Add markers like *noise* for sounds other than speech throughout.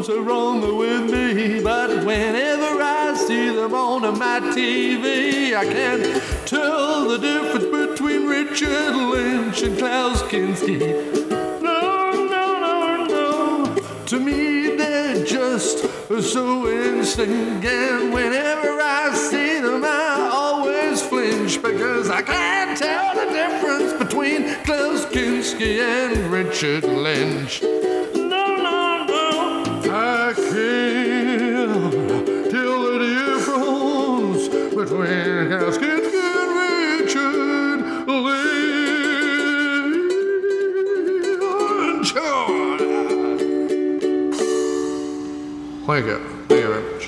what's wrong with me. But whenever I see them on my TV, I can't tell the difference between Richard Lynch and Klaus Kinski. No, no, no, no. To me, they're just so instinct. And whenever I see them, I always flinch because I can't tell the difference between Klaus Kinski and Richard Lynch. I tell the difference between and you. You.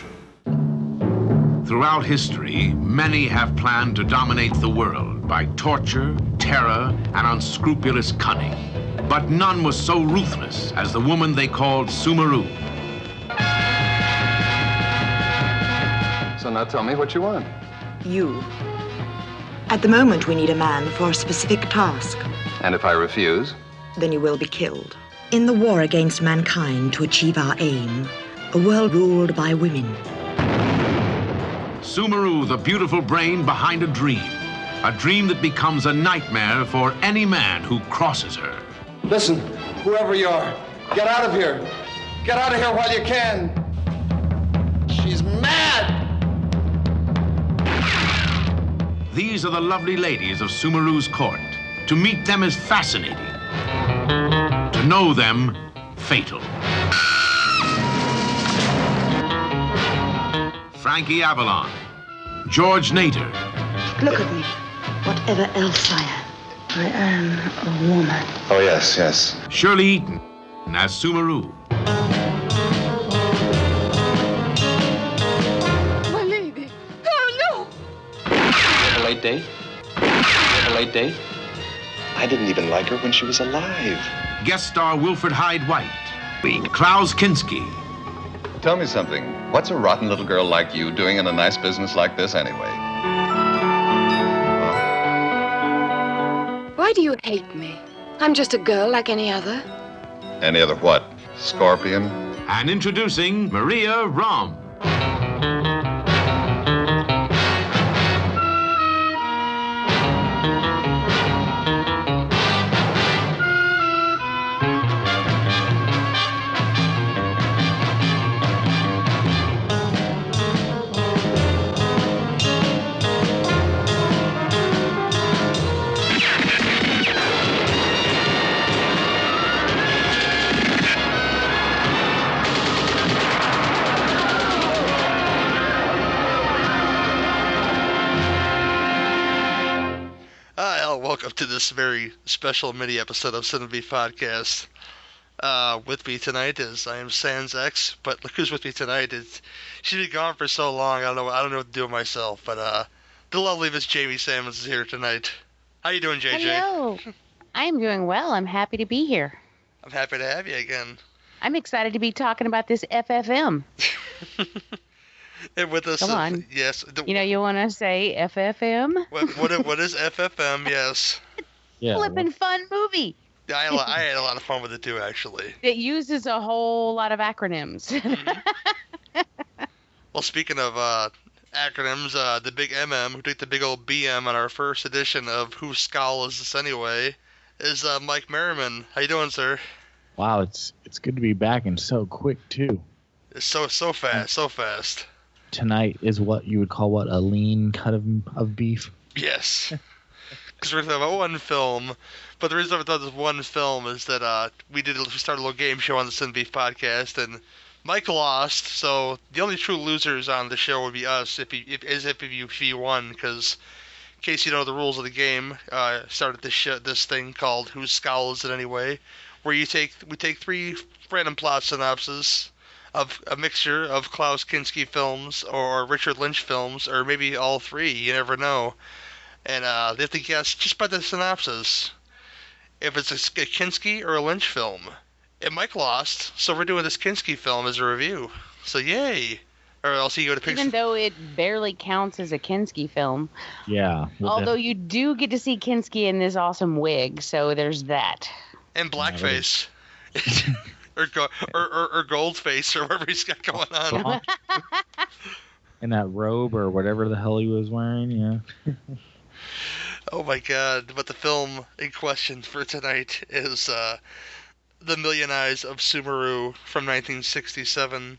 Throughout history, many have planned to dominate the world by torture, terror, and unscrupulous cunning. But none was so ruthless as the woman they called Sumuru. So now tell me what you want. You. At the moment, we need a man for a specific task. And if I refuse? Then you will be killed. In the war against mankind to achieve our aim, a world ruled by women. Sumuru, the beautiful brain behind a dream. A dream that becomes a nightmare for any man who crosses her. Listen, whoever you are, get out of here. Get out of here while you can. She's mad. These are the lovely ladies of Sumuru's court. To meet them is fascinating. To know them, fatal. Frankie Avalon, George Nader, Look at me. Whatever else I am, I am a woman. Oh, yes, yes. Shirley Eaton as Sumuru, late date? A late date? I didn't even like her when she was alive. guest star Wilfrid Hyde White, Being Klaus Kinski, Tell me something. What's a rotten little girl like you doing in a nice business like this anyway? Why do you hate me? I'm just a girl like any other. Any other what? Scorpion? and introducing Maria Rohm. Welcome to this very special mini episode of Cinema Podcast. Uh, with me tonight is I am Sans X, but look who's with me tonight. Is she's been gone for so long. I don't know. I don't know what to do with myself. But uh, the lovely Miss Jamie Sammons is here tonight. How you doing, JJ? Hello. I am doing well. I'm happy to be here. I'm happy to have you again. I'm excited to be talking about this FFM. *laughs* *laughs* And with us, Come uh, on. yes. The, You know, you want to say FFM? what, what, what is *laughs* FFM? Yes. Yeah. Flippin' fun movie. I, had a lot- I had a lot of fun with it too, actually. *laughs* It uses a whole lot of acronyms. Well, speaking of uh, acronyms, uh, the big MM, who took the big old BM on our first edition of Whose Skull Is This Anyway, is uh, Mike Merriman. How you doing, sir? Wow, it's it's good to be back and so quick too. It's so so fast, so fast. Tonight is what you would call what a lean cut of of beef. Yes. *laughs* Because we're talking about one film, but the reason I thought this one film is that uh, we did we started a little game show on the Sin Beef podcast, and Mike lost. So the only true losers on the show would be us, if he, if as if you if you won, because in case you know the rules of the game, uh, started this sh- this thing called Whose Scowl Is It Anyway, where you take we take three random plot synopses of a mixture of Klaus Kinski films or Richard Lynch films, or maybe all three. You never know. And uh, they have to guess just by the synopsis if it's a, a Kinski or a Lynch film. And Mike lost, so we're doing this Kinski film as a review. So yay! Or else you go to pick. Even though it barely counts as a Kinski film. Yeah. we'll Although you do get to see Kinski in this awesome wig, so there's that. and blackface. *laughs* or, go, or, or or Goldface or whatever he's got *laughs* going on. in that robe or whatever the hell he was wearing. Yeah. Oh my god! But the film in question for tonight is uh, The Million Eyes of Sumuru from 1967.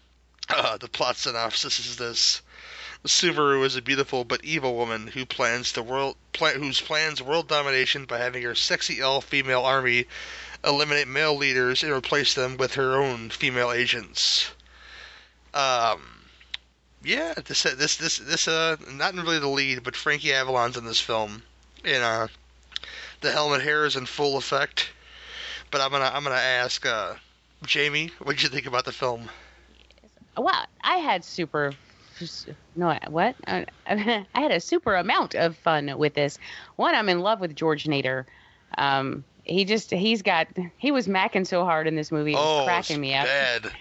Uh, the plot synopsis is this: Sumuru is a beautiful but evil woman who plans the world, pla- whose plans world domination by having her sexy elf female army eliminate male leaders and replace them with her own female agents. Um, yeah, this this this this uh not really the lead, but Frankie Avalon's in this film, and uh, the helmet hair is in full effect. But I'm gonna I'm gonna ask uh, Jamie, what did you think about the film? Well, I had super. No, what? Uh, *laughs* I had a super amount of fun with this. One, I'm in love with George Nader. Um, he just he's got he was macking so hard in this movie, it was oh, cracking me up. bad.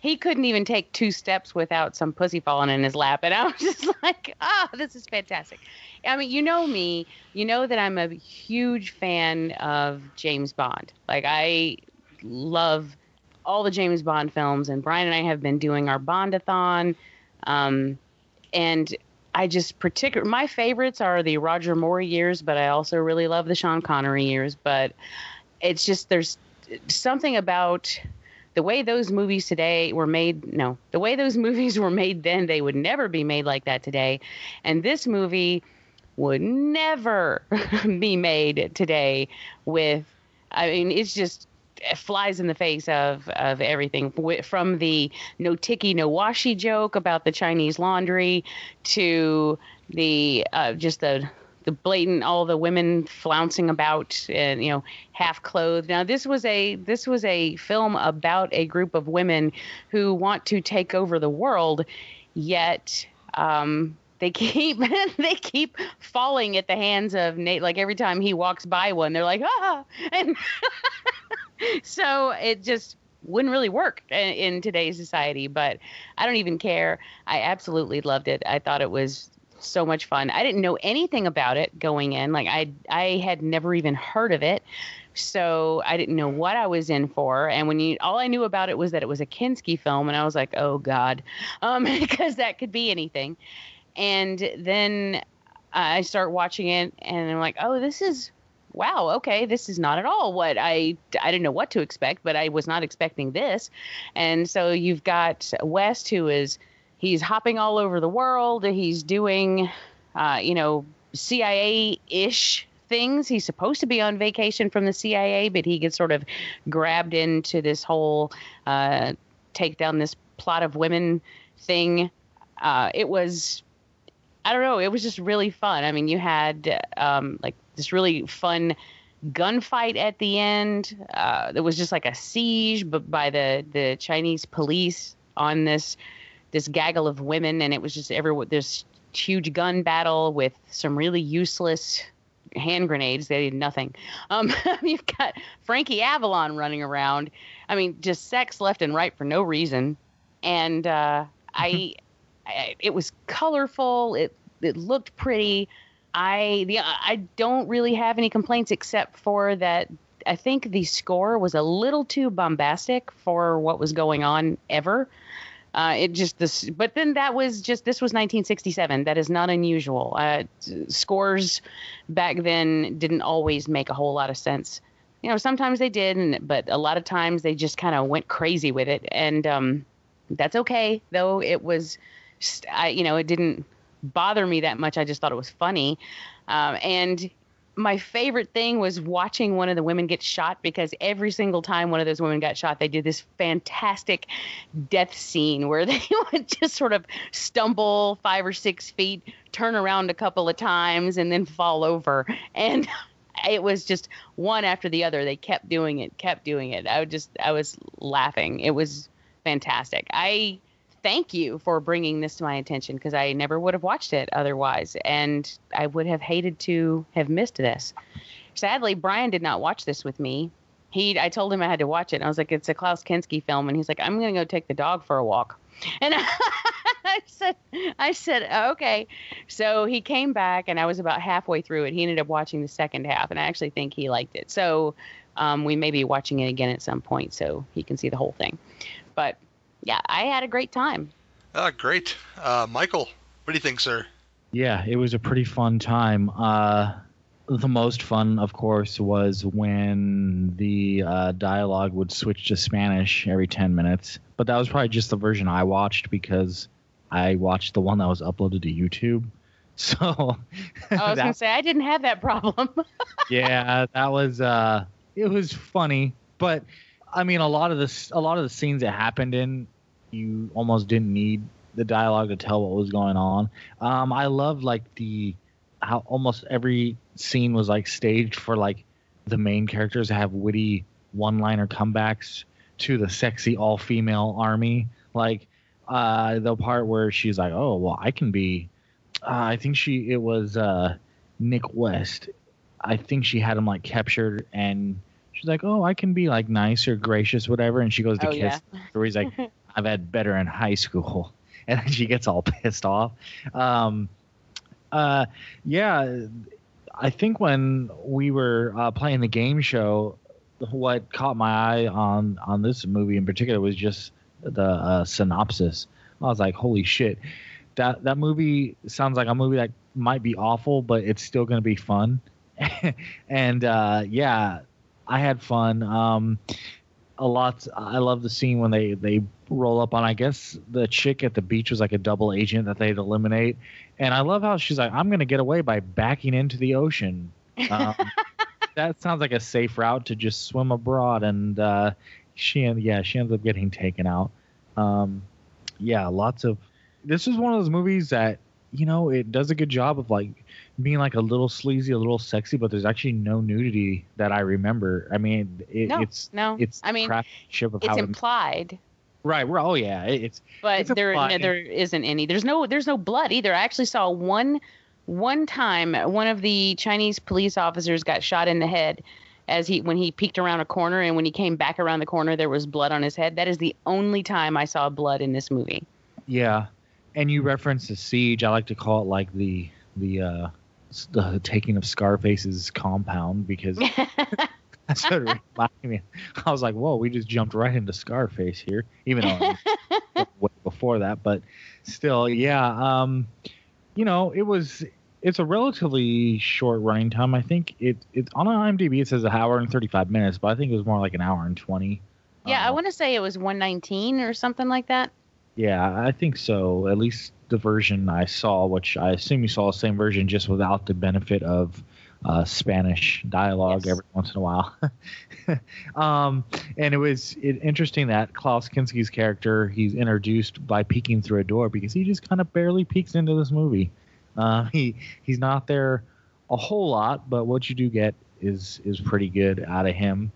He couldn't even take two steps without some pussy falling in his lap, and I was *laughs* just like, "Oh, this is fantastic." I mean, you know me, you know that I'm a huge fan of James Bond. Like I love all the James Bond films, and Brian and I have been doing our Bondathon, um, and I just particular my favorites are the Roger Moore years, but I also really love the Sean Connery years. But it's just there's something about the way those movies today were made. No, the way those *laughs* movies were made then, they would never be made like that today. And this movie would never *laughs* be made today with. I mean, it's just flies in the face of of everything. From the no tiki no washi joke about the Chinese laundry to the uh, just the the blatant all the women flouncing about and you know half clothed. Now this was a this was a film about a group of women who want to take over the world yet um they keep *laughs* they keep falling at the hands of Nate. Like every time he walks by one they're like ah! *laughs* And *laughs* *laughs* so it just wouldn't really work in, today's society but i don't even care. I absolutely loved it. I thought it was so much fun. I didn't know anything about it going in. Like i i had never even heard of it. So i didn't know what i was in for. And when you all i knew about it was that it was a kinski film and i was like oh god *laughs* um *laughs* because that could be anything. And then i start watching it and i'm like oh this is wow, okay, this is not at all what I I didn't know what to expect, but I was not expecting this. And so you've got West who is he's hopping all over the world. He's doing uh, you know, CIA ish things. He's supposed to be on vacation from the CIA, but he gets sort of grabbed into this whole uh, take down this plot of women thing. Uh, it was I don't know. It was just really fun. I mean, you had um, like this really fun gunfight at the end. Uh, there was just like a siege, but by the the Chinese police on this this gaggle of women, and it was just every this huge gun battle with some really useless hand grenades. They did nothing. Um, *laughs* you've got Frankie Avalon running around. I mean, just sex left and right for no reason. And uh, I, *laughs* I, it was colorful. It it looked pretty. I the I don't really have any complaints except for that I think the score was a little too bombastic for what was going on ever. Uh, it just this, but then that was just this was 1967. That is not unusual. Uh, scores back then didn't always make a whole lot of sense. You know, sometimes they did, and, but a lot of times they just kind of went crazy with it, and um, that's okay. Though it was, I, you know, it didn't bother me that much. I just thought it was funny. Um, and my favorite thing was watching one of the women get shot because every single time one of those women got shot, they did this fantastic death scene where *laughs* they would just sort of stumble five or six feet, turn around a couple of times, and then fall over. And *laughs* it was just one after the other. They kept doing it, kept doing it. I would just, I was laughing. It was fantastic. I thank you for bringing this to my attention because I never would have watched it otherwise, and I would have hated to have missed this. Sadly, Brian did not watch this with me. He, I told him I had to watch it. And I was like, "It's a Klaus Kinski film," and he's like, "I'm gonna go take the dog for a walk." *laughs* And *laughs* I said, "I said okay." So he came back, and I was about halfway through it. He ended up watching the second half, and I actually think he liked it. So Um, we may be watching it again at some point so he can see the whole thing. But yeah, I had a great time. Ah, great. Uh, Michael, what do you think, sir? Yeah, it was a pretty fun time. Uh, the most fun, of course, was when the uh, dialogue would switch to Spanish every 10 minutes. But that was probably just the version I watched because I watched the one that was uploaded to YouTube. *laughs* So I was that- gonna say I didn't have that problem. *laughs* yeah, that was uh it was funny, but I mean a lot of this a lot of the scenes that happened in you almost didn't need the dialogue to tell what was going on. Um I love like the how almost every scene was like staged for like the main characters to have witty one-liner comebacks to the sexy all-female army like uh the part where she's like oh well I can be uh, I think she it was uh Nick West I think she had him like captured and she's like, Oh, I can be like nice or gracious, whatever. And she goes to Oh, kiss yeah. *laughs* Where he's like, *laughs* I've had better in high school. *laughs* And she gets all pissed off. Um, uh, yeah, I think when we were uh, playing the game show, what caught my eye on on this movie in particular was just the uh, synopsis. I was like, "Holy shit!" That that movie sounds like a movie that might be awful, but it's still going to be fun. and uh, yeah, I had fun. Um, a lot. I love the scene when they they roll up on. I guess the chick at the beach was like a double agent that they'd eliminate, and I love how she's like, "I'm going to get away by backing into the ocean." Um, *laughs* that sounds like a safe route to just swim abroad, and uh, she yeah she ends up getting taken out. Um, yeah, lots of. This is one of those movies that you know it does a good job of like being like a little sleazy, a little sexy, but there's actually no nudity that I remember. I mean, it, No, it's no. it's I mean, craftsmanship of it's how it- implied, right. We're, oh yeah, it, it's but It's there no, there isn't any. There's no there's no blood either. I actually saw one one time one of the Chinese police officers got shot in the head as he when he peeked around a corner and when he came back around the corner there was blood on his head. That is the only time I saw blood in this movie. Yeah, and you reference the siege. I like to call it like the the uh the taking of Scarface's compound because *laughs* it me. I was like, whoa, we just jumped right into Scarface here, even though *laughs* way before that, but still, yeah. Um, you know, it was. It's a relatively short running time. I think it it on IMDb it says an hour and thirty five minutes, but I think it was more like an hour and twenty. yeah, I Uh, want to say it was 119 or something like that. Yeah, I think so. At least the version I saw, which I assume you saw the same version just without the benefit of uh, Spanish dialogue Yes. every once in a while. *laughs* um, and it was it, interesting that Klaus Kinski's character he's introduced by peeking through a door because he just kind of barely peeks into this movie. Uh, *laughs* he he's not there a whole lot, but what you do get is is pretty good out of him.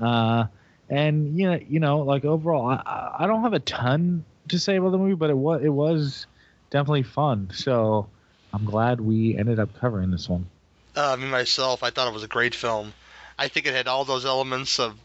Uh, and you know, you know, like overall, I- I, I don't have a ton to say about the movie, but it was it was definitely fun. So I'm glad we ended up covering this one. Uh, me myself, I thought it was a great film. I think it had all those elements of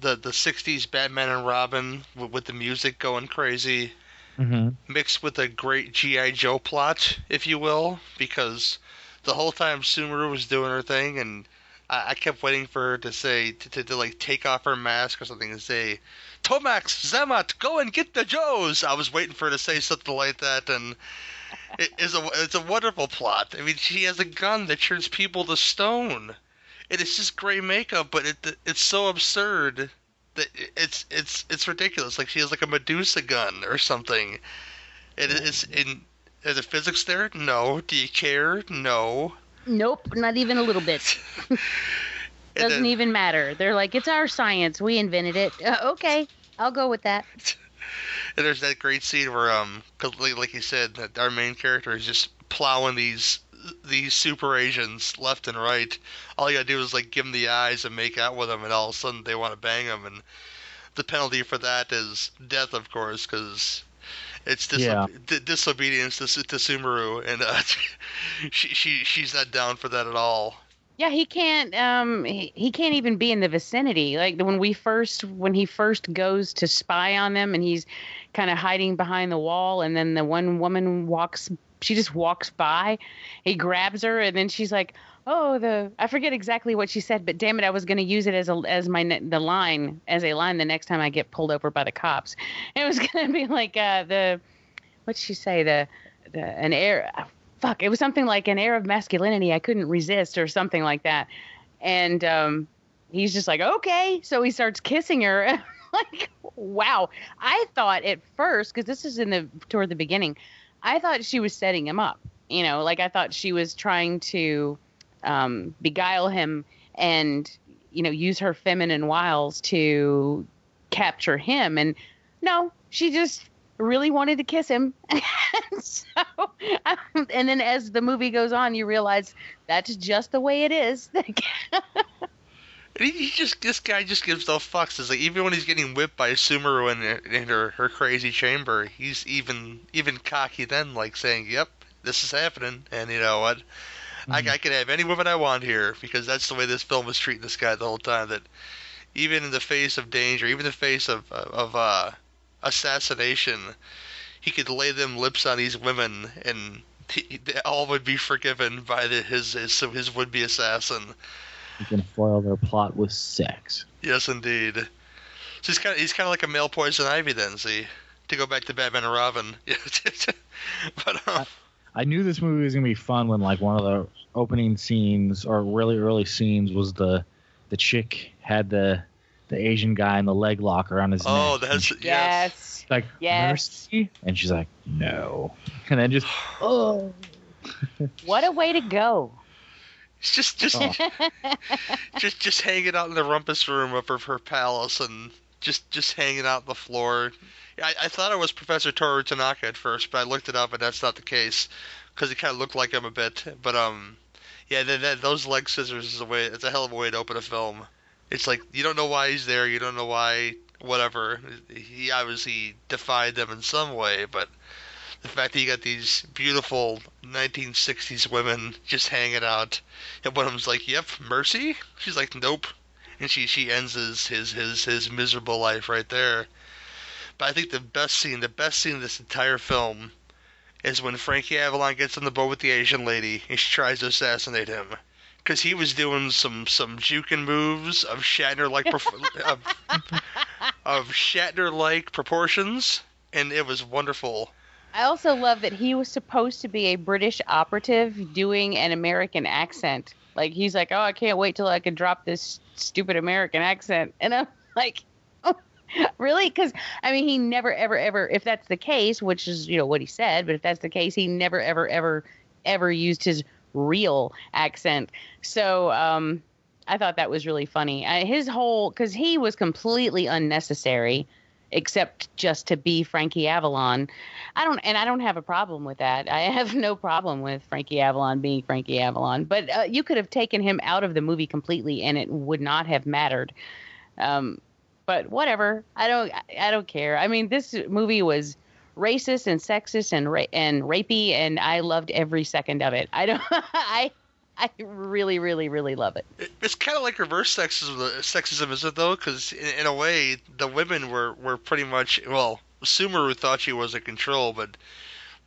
the the '60s Batman and Robin with, with the music going crazy, Mm-hmm. mixed with a great GI Joe plot, if you will, because the whole time Sumuru was doing her thing, and I, I kept waiting for her to say to, to, to like take off her mask or something and say, "Tomax, Xamot, go and get the Joes." I was waiting for her to say something like that, and it is a it's a wonderful plot. I mean, she has a gun that turns people to stone. It is just great makeup, but it it's so absurd that it's it's it's ridiculous. Like she has like a Medusa gun or something. It is in. Is the physics there? No. Do you care? No. Nope, not even a little bit. *laughs* Doesn't then- even matter. They're like, it's our science. We invented it. Uh, okay, I'll go with that. *laughs* And there's that great scene where, um, 'cause like, like you said, that our main character is just plowing these these super Asians left and right. All you gotta do is like give them the eyes and make out with them, and all of a sudden they want to bang them. And the penalty for that is death, of course, because it's diso- Yeah. di- disobedience to, to Sumuru, and uh, *laughs* she she she's not down for that at all. Yeah, he can't. Um, he, he can't even be in the vicinity. Like when we first, when he first goes to spy on them, and he's kind of hiding behind the wall, and then the one woman walks she just walks by. He grabs her, and then she's like, "Oh, the I forget exactly what she said, but damn it, I was going to use it as a as my the line as a line the next time I get pulled over by the cops. *laughs* It was going to be like uh, the what'd she say the the an air fuck it was something like an air of masculinity I couldn't resist or something like that, and um, he's just like okay, so he starts kissing her. *laughs* like wow, I thought at first because this is in the toward the beginning. I thought she was setting him up. You know, like I thought she was trying to um, beguile him and you know use her feminine wiles to capture him. And no, she just really wanted to kiss him. *laughs* so, *laughs* and then as the movie goes on, you realize that's just the way it is. *laughs* He, he just this guy just gives no fucks. It's like even when he's getting whipped by Sumuru in, in her, her crazy chamber, he's even even cocky then, like saying, "Yep, this is happening," and you know what? I, I can have any woman I want here because that's the way this film was treating this guy the whole time. That even in the face of danger, even in the face of of uh, assassination, he could lay them lips on these women, and he, they all would be forgiven by the, his his his would be assassin. He can foil their plot with sex. Yes, indeed. So he's kind of he's kind of like a male poison ivy then. See, to go back to Batman and Robin. *laughs* but um, I knew this movie was gonna be fun when like one of the opening scenes or really early scenes was the the chick had the the Asian guy in the leg lock around his oh, neck. that's and yes. like Yes. mercy, and she's like no, *laughs* and then just *sighs* oh, what a way to go! It's just just Oh. *laughs* just just hanging out in the rumpus room of her, her palace and just just hanging out on the floor. I, I thought it was Professor Toru Tanaka at first, but I looked it up and that's not the case because he kind of looked like him a bit. But um, yeah, that, that, those leg scissors is a way. It's a hell of a way to open a film. It's like you don't know why he's there, you don't know why, whatever. He obviously defied them in some way, but the fact that you got these beautiful 1960s women just hanging out, and one of them's like, "Yep, Mercy." She's like, "Nope," and she she ends his his his his miserable life right there. But I think the best scene, the best scene in this entire film, is when Frankie Avalon gets on the boat with the Asian lady and she tries to assassinate him. Because he was doing some some juking moves of Shatner like *laughs* of, of Shatner like proportions, and it was wonderful. I also love that he was supposed to be a British operative doing an American accent. Like he's like, "Oh, I can't wait till I can drop this stupid American accent," and I'm *laughs* like, oh, *laughs* "Really?" Because I mean, he never, ever, ever. If that's the case, which is you know what he said, but if that's the case, he never, ever, ever, ever used his real accent. So um, I thought that was really funny. I, his whole because he was completely unnecessary, except just to be Frankie Avalon. I don't, and I don't have a problem with that. I have no problem with Frankie Avalon being Frankie Avalon. But uh, you could have taken him out of the movie completely, and it would not have mattered. Um, but whatever. I don't. I don't care. I mean, this movie was racist and sexist and ra- and rapey, and I loved every second of it. I don't. *laughs* I. I really, really, really love it. It- It's kind of like reverse sexism, sexism, is it though? Because in, in a way, the women were, were pretty much well. Sumuru thought she was in control, but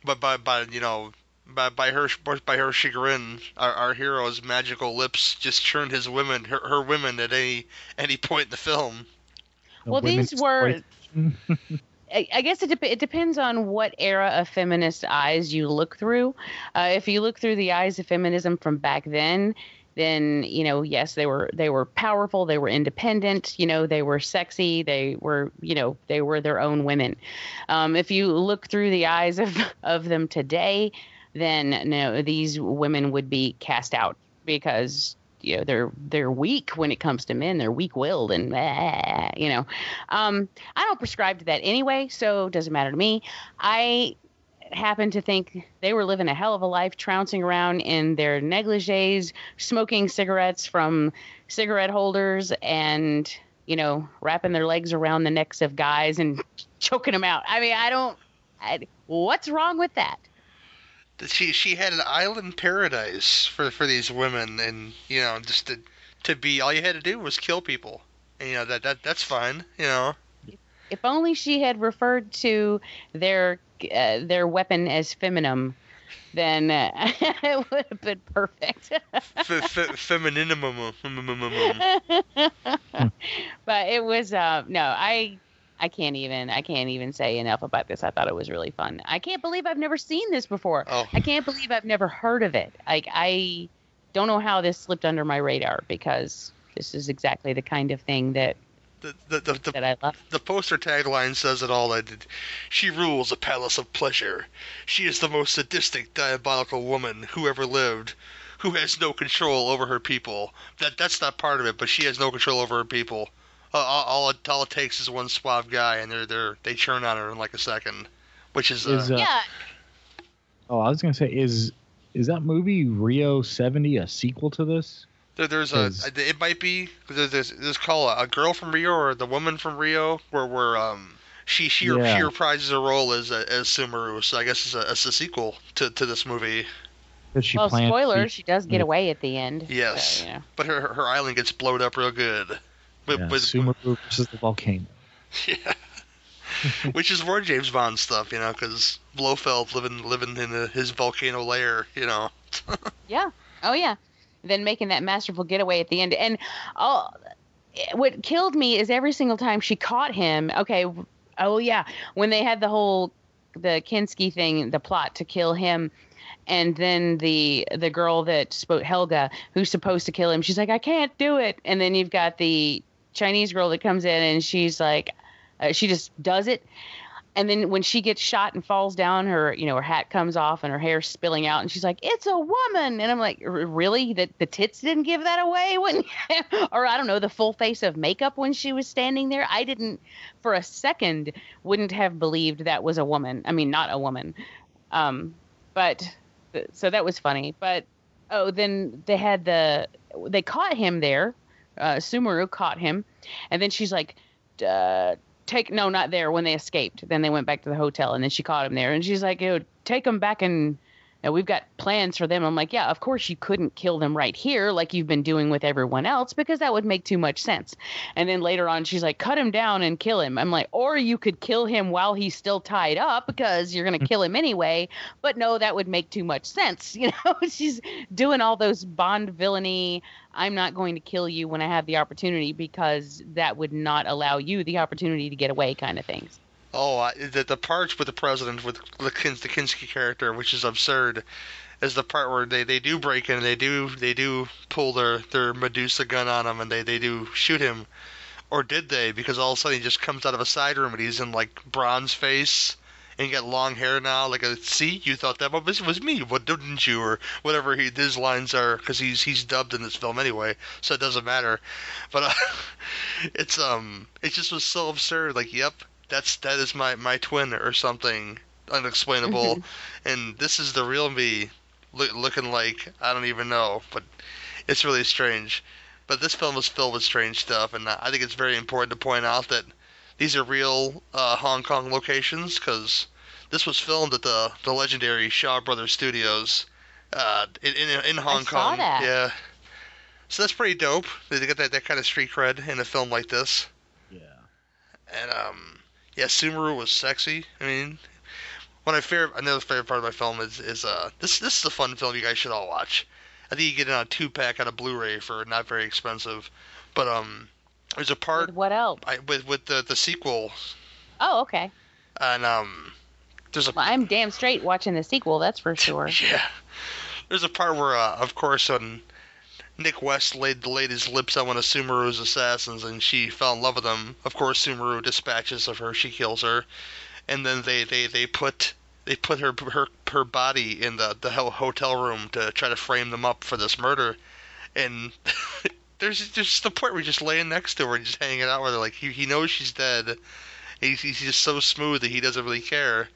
but by by you know by by her by her chagrin, our, our hero's magical lips just turned his women her, her women at any any point in the film. the Well, these were- voice- *laughs* I I guess it, dep it depends on what era of feminist eyes you look through. Uh, if you look through the eyes of feminism from back then, then you know, yes, they were they were powerful, they were independent, you know, they were sexy, they were you know they were their own women. Um, if you look through the eyes of of them today, then no, these women would be cast out because you know they're they're weak when it comes to men. They're weak-willed and eh, you know. Um, I don't prescribe to that anyway, so it doesn't matter to me. I happen to think they were living a hell of a life, trouncing around in their negligees, smoking cigarettes from cigarette holders, and you know, wrapping their legs around the necks of guys and *laughs* choking them out. I mean, I don't. I, what's wrong with that? She she had an island paradise for for these women, and you know just to to be all you had to do was kill people, and you know that that that's fine, you know. If only she had referred to their uh, their weapon as feminine then uh, *laughs* it would have been perfect. F- f- femininimum. *laughs* but it was uh, no, I I can't even I can't even say enough about this. I thought it was really fun. I can't believe I've never seen this before. Oh. I can't believe I've never heard of it. Like I don't know how this slipped under my radar because this is exactly the kind of thing that The, the, the, the, that I love. the poster tagline says it all. That it- she rules a palace of pleasure. She is the most sadistic, diabolical woman who ever lived, who has no control over her people. That that's not part of it, but she has no control over her people. Uh, all, all, it, all it takes is one suave guy, and they're they're they churn on her in like a second, which is, uh, Is, uh, yeah, Oh, I was gonna say, is is that movie Rio '70 a sequel to this? There, there's a. It might be. There's there's, there's called a, a girl from Rio or the woman from Rio, where where um she she Yeah. she reprises her role as as Sumuru. So I guess it's a, it's a sequel to, to this movie. That she well, planned to spoiler, be- she does get Yeah. away at the end. so, Yes, you know. but her her island gets blowed up real good. With, yeah, with, Sumuru versus the volcano. *laughs* yeah. Which is more James Bond stuff, you know, because Blofeld living living in a, his volcano lair, you know. *laughs* Yeah. Oh yeah. Then making that masterful getaway at the end, and oh, what killed me is every single time she caught him. Okay. Oh yeah. When they had the whole the Kinski thing, the plot to kill him. And then the the girl that spoke Helga, who's supposed to kill him, she's like, I can't do it. And then you've got the Chinese girl that comes in and she's like, uh, she just does it. And then when she gets shot and falls down, her you know her hat comes off and her hair's spilling out, and she's like, "It's a woman." And I'm like, "R- "Really? That the tits didn't give that away *laughs* when, or I don't know, the full face of makeup when she was standing there. I didn't, for a second, wouldn't have believed that was a woman. I mean, not a woman. Um, but so that was funny. But oh, then they had the they caught him there. Uh, Sumuru caught him, and then she's like, uh, "Take no, not there." When they escaped, then they went back to the hotel, and then she caught him there, and she's like, "You know, take him back and." Know, we've got plans for them. I'm like, yeah, of course you couldn't kill them right here like you've been doing with everyone else because that would make too much sense. And then later on, she's like, cut him down and kill him. I'm like, or you could kill him while he's still tied up because you're going to hmm. kill him anyway. But no, that would make too much sense. *laughs* You know, she's doing all those Bond villainy. I'm not going to kill you when I have the opportunity because that would not allow you the opportunity to get away, kind of things. Oh, I, the the parts with the president with the, Kins, the Kinski character, which is absurd, is the part where they, they do break in, they do they do pull their, their Medusa gun on him, and they, they do shoot him, or did they? Because all of a sudden he just comes out of a side room and he's in like bronze face, and he got long hair now, like a see, you thought that was was me, what didn't you, or whatever he, his lines are, because he's he's dubbed in this film anyway, so it doesn't matter. But uh, *laughs* it's um, it just was so absurd. Like, yep, that's that is my my twin or something unexplainable, and this is the real me, look, looking like I don't even know, but it's really strange. But this film is filled with strange stuff, and I think it's very important to point out that these are real uh, Hong Kong locations because this was filmed at the the legendary Shaw Brothers Studios uh, in, in in Hong saw Kong. that. Yeah. So that's pretty dope. They get that, that kind of street cred in a film like this. Yeah. And um, yeah, Sumuru was sexy. I mean, one of my favorite, another favorite part of my film is is uh this this is a fun film you guys should all watch. I think you get it on a two pack on a Blu-ray for not very expensive, but um, there's a part With what else? I, with with the the sequel Oh, okay. and um, there's a Well, I'm damn straight watching the sequel, that's for sure. *laughs* yeah, there's a part where uh, of course when Nick West laid laid his lips on one of Sumuru's assassins and she fell in love with him. Of course, Sumuru dispatches of her, she kills her, and then they they they put they put her her her body in the the hotel room to try to frame them up for this murder, and *laughs* there's there's just the point where he's just laying next to her and just hanging out with her like he he knows she's dead. He's he's just so smooth that he doesn't really care,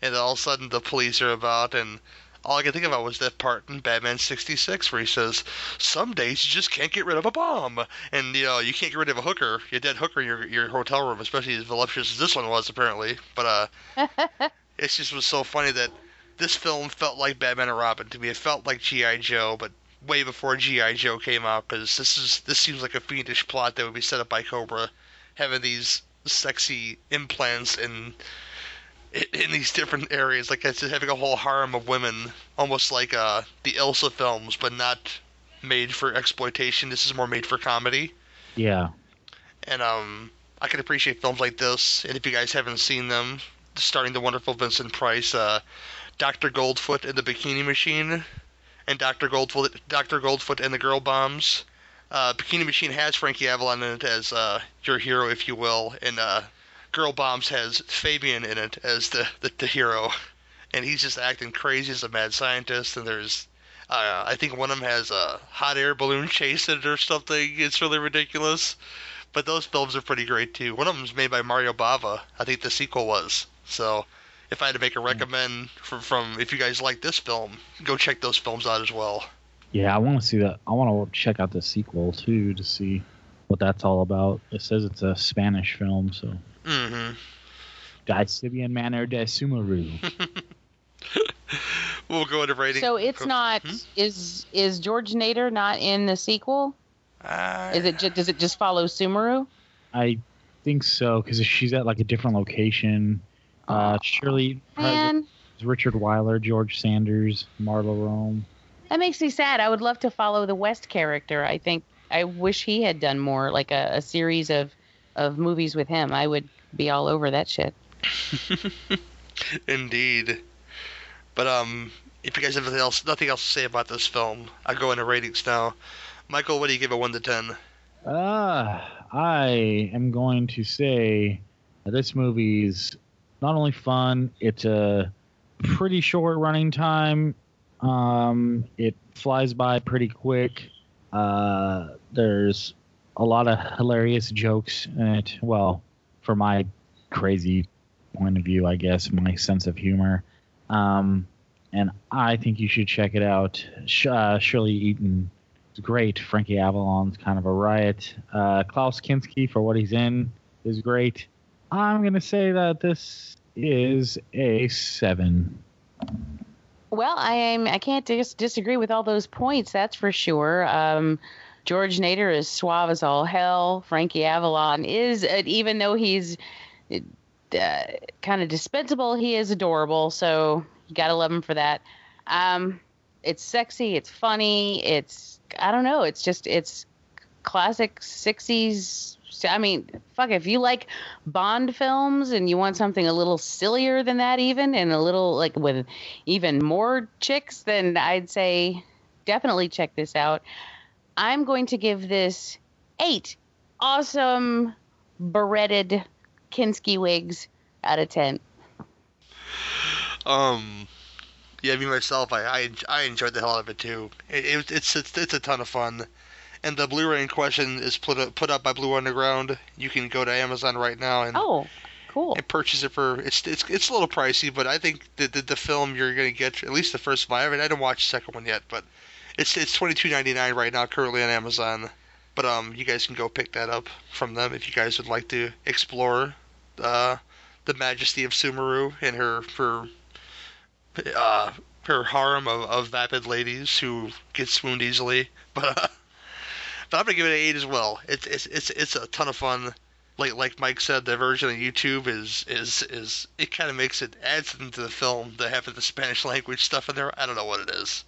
and all of a sudden the police are about and. All I could think about was that part in Batman 66 where he says, "Some days you just can't get rid of a bomb, and you know you can't get rid of a hooker, your dead hooker in your your hotel room, especially as voluptuous as this one was apparently." But uh, *laughs* it just was so funny that this film felt like Batman and Robin to me. It felt like GI Joe, but way before GI Joe came out, because this is this seems like a fiendish plot that would be set up by Cobra, having these sexy implants in in, these different areas. Like it's having a whole harem of women, almost like uh, the Ilsa films, but not made for exploitation. This is more made for comedy. Yeah. And um, I can appreciate films like this. And if you guys haven't seen them, starting the wonderful Vincent Price, uh, Doctor Goldfoot and the Bikini Machine, and Doctor Goldfoot, Doctor Goldfoot and the Girl Bombs. Uh, Bikini Machine has Frankie Avalon in it as uh, your hero, if you will, and uh, Girl Bombs has Fabian in it as the, the, the hero, and he's just acting crazy as a mad scientist. And there's, uh, I think one of them has a hot air balloon *laughs* chase in it or something. It's really ridiculous. But those films are pretty great too. One of them's made by Mario Bava. I think the sequel was. So if I had to make a recommend from, from if you guys like this film, go check those films out as well. Yeah, I want to see that. I want to check out the sequel too to see what that's all about. It says it's a Spanish film, so. Mm-hmm. Sieben Männer der Sumuru. *laughs* we'll go into rating. So it's not hmm? is is George Nader not in the sequel? Uh, is it does it just follow Sumuru? I think so because she's at like a different location. Uh, Shirley, Man. Richard Wyler, George Sanders, Maria Rohm. That makes me sad. I would love to follow the West character. I think I wish he had done more, like a, a series of of movies with him. I would be all over that shit. *laughs* Indeed. But um, if you guys have nothing else, nothing else to say about this film, I'll go into ratings now. Michael, what do you give it one to ten? Uh, I am going to say this movie's not only fun, it's a pretty short running time. Um, it flies by pretty quick. Uh, there's a lot of hilarious jokes it. Well, for my crazy point of view, I guess, my sense of humor. Um, and I think you should check it out. Uh, Shirley Eaton is great. Frankie Avalon's kind of a riot. Uh, Klaus Kinski, for what he's in, is great. I'm going to say that this is a seven. Well, I am. I can't dis- disagree with all those points. That's for sure. Um, George Nader is suave as all hell. Frankie Avalon is, uh, even though he's uh, kind of dispensable, he is adorable. So you gotta love him for that. Um, it's sexy. It's funny. It's I don't know. It's just it's classic '60s I mean, fuck, if you like Bond films and you want something a little sillier than that, even, and a little like with even more chicks, then I'd say definitely check this out. I'm going to give this eight awesome beretted Kinski wigs out of 10. Um, yeah, me myself, I, I, I enjoyed the hell out of it too. It, it, it's, it's it's a ton of fun and the Blu-ray in question is put up, put up by Blue Underground. You can go to Amazon right now and oh, cool, and purchase it for it's it's it's a little pricey, but I think the the, the film you're gonna get at least the first one. I haven't I didn't watch the second one yet, but it's it's twenty two ninety nine right now currently on Amazon. But um, you guys can go pick that up from them if you guys would like to explore uh, the majesty of Sumuru and her her uh, her harem of, of vapid ladies who get swooned easily. *laughs* But uh, but I'm gonna give it an eight as well. It's it's it's it's a ton of fun. Like like Mike said, the version on YouTube is is is it kind of makes it adds into the film to have the Spanish language stuff in there. I don't know what it is,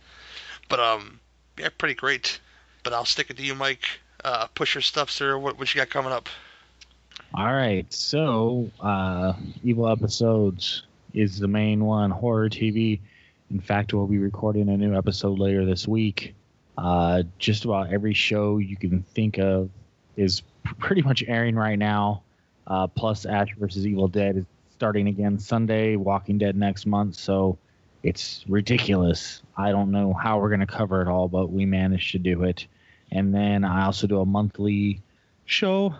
but um yeah, pretty great. But I'll stick it to you, Mike. Uh, push your stuff, sir. What what you got coming up? All right, so uh, evil episodes is the main one. Horror TV. In fact, we'll be recording a new episode later this week. Uh, just about every show you can think of is pretty much airing right now. Uh, plus, Ash versus Evil Dead is starting again Sunday. Walking Dead next month, so it's ridiculous. I don't know how we're gonna cover it all, but we managed to do it. And then I also do a monthly show,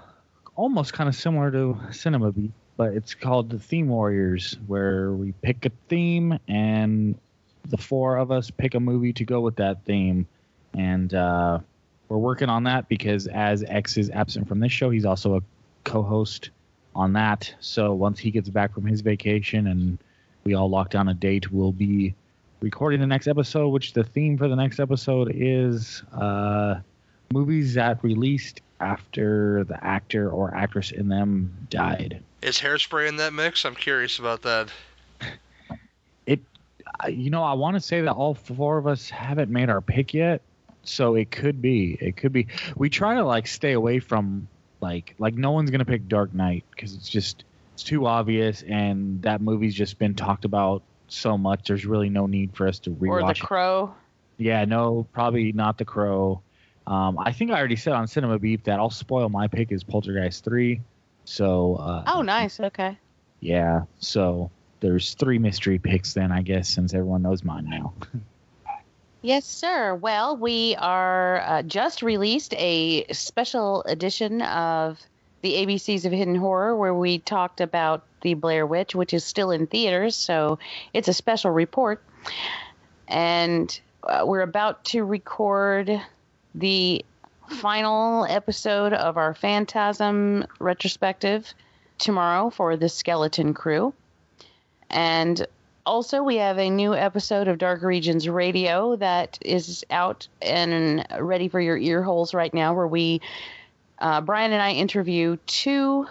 almost kind of similar to Cinema Beat, but it's called the Theme Warriors, where we pick a theme and the four of us pick a movie to go with that theme and uh, we're working on that because as X is absent from this show, he's also a co-host on that. So once he gets back from his vacation and we all lock down a date, we'll be recording the next episode. Which the theme for the next episode is uh, movies that released after the actor or actress in them died. Is hairspray in that mix? I'm curious about that. *laughs* It, you know, I want to say that all four of us haven't made our pick yet, so it could be. It could be. We try to like stay away from like like no one's gonna pick Dark Knight because it's just it's too obvious, and that movie's just been talked about so much. There's really no need for us to rewatch. Or The it. Crow. Yeah, no, probably not The Crow. Um, I think I already said on Cinema Beef that I'll spoil my pick is Poltergeist three. So uh, Oh, nice. Okay. yeah, so there's three mystery picks then I guess since everyone knows mine now. Yes, sir. Well, we are uh, just released a special edition of the ABCs of Hidden Horror where we talked about the Blair Witch, which is still in theaters. So it's a special report. And uh, we're about to record the final episode of our Phantasm retrospective tomorrow for the Skeleton Crew. And also, we have a new episode of Dark Regions Radio that is out and ready for your ear holes right now, where we, uh, Brian and I interview two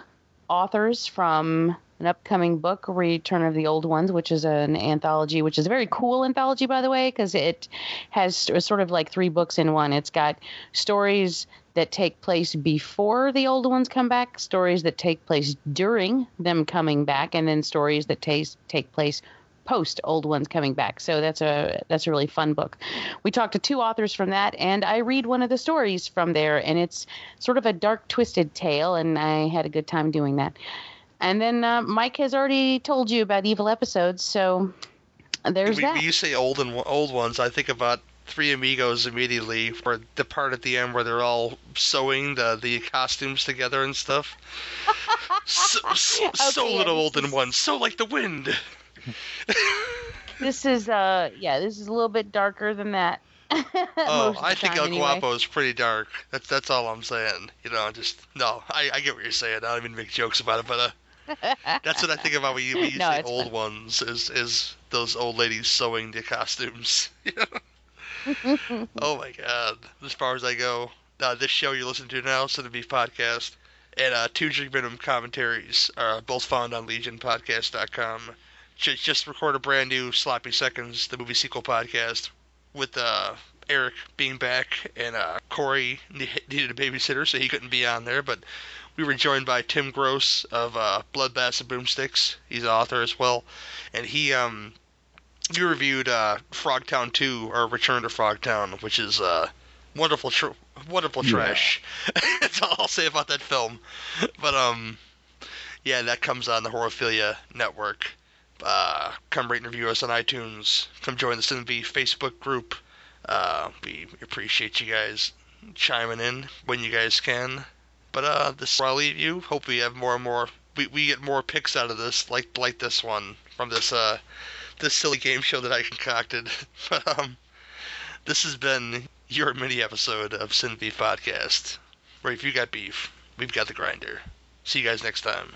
authors from an upcoming book, Return of the Old Ones, which is an anthology, which is a very cool anthology, by the way, because it has sort of like three books in one. It's got stories that take place before the old ones come back, stories that take place during them coming back, and then stories that take take place post old ones coming back. So that's a that's a really fun book. We talked to two authors from that, and I read one of the stories from there, and it's sort of a dark, twisted tale, and I had a good time doing that. And then uh, Mike has already told you about evil episodes, so there's when, that. when you say old and old ones, I think about Three Amigos immediately, for the part at the end where they're all sewing the the costumes together and stuff. *laughs* so so, so Okay, yeah, little old in one, so like the wind. *laughs* This is uh yeah, this is a little bit darker than that. *laughs* Oh, I think El anyway. Guapo is pretty dark. That's that's all I'm saying. You know, just no. I, I get what you're saying. I don't even make jokes about it, but uh, *laughs* that's what I think about when you, when you No, say old fine. ones. Is is those old ladies sewing the costumes? oh my god! As far as I go, uh, this show you listen to now, Cinema Beef Podcast, and uh, Two Drink Minimum commentaries are both found on LegionPodcast.com. Just, just record a brand new Sloppy Seconds, the movie sequel podcast, with uh, Eric being back, and uh, Corey ne- needed a babysitter, so he couldn't be on there. But we were joined by Tim Gross of uh, Bloodbaths and Boomsticks. He's an author as well, and he um he reviewed uh, Frogtown 2 or Return to Frogtown, which is uh wonderful tr- wonderful Yeah. trash. *laughs* That's all I'll say about that film. But um yeah, that comes on the Horophilia network. Uh, come rate and review us on iTunes. Come join the Cinema Facebook group. Uh, we appreciate you guys chiming in when you guys can. But uh, this is where I'll leave you. Hope we have more and more. We, we get more picks out of this, like like this one from this uh this silly game show that I concocted. *laughs* But um, this has been your mini episode of Sin Podcast. Where if you got beef, we've got the grinder. See you guys next time.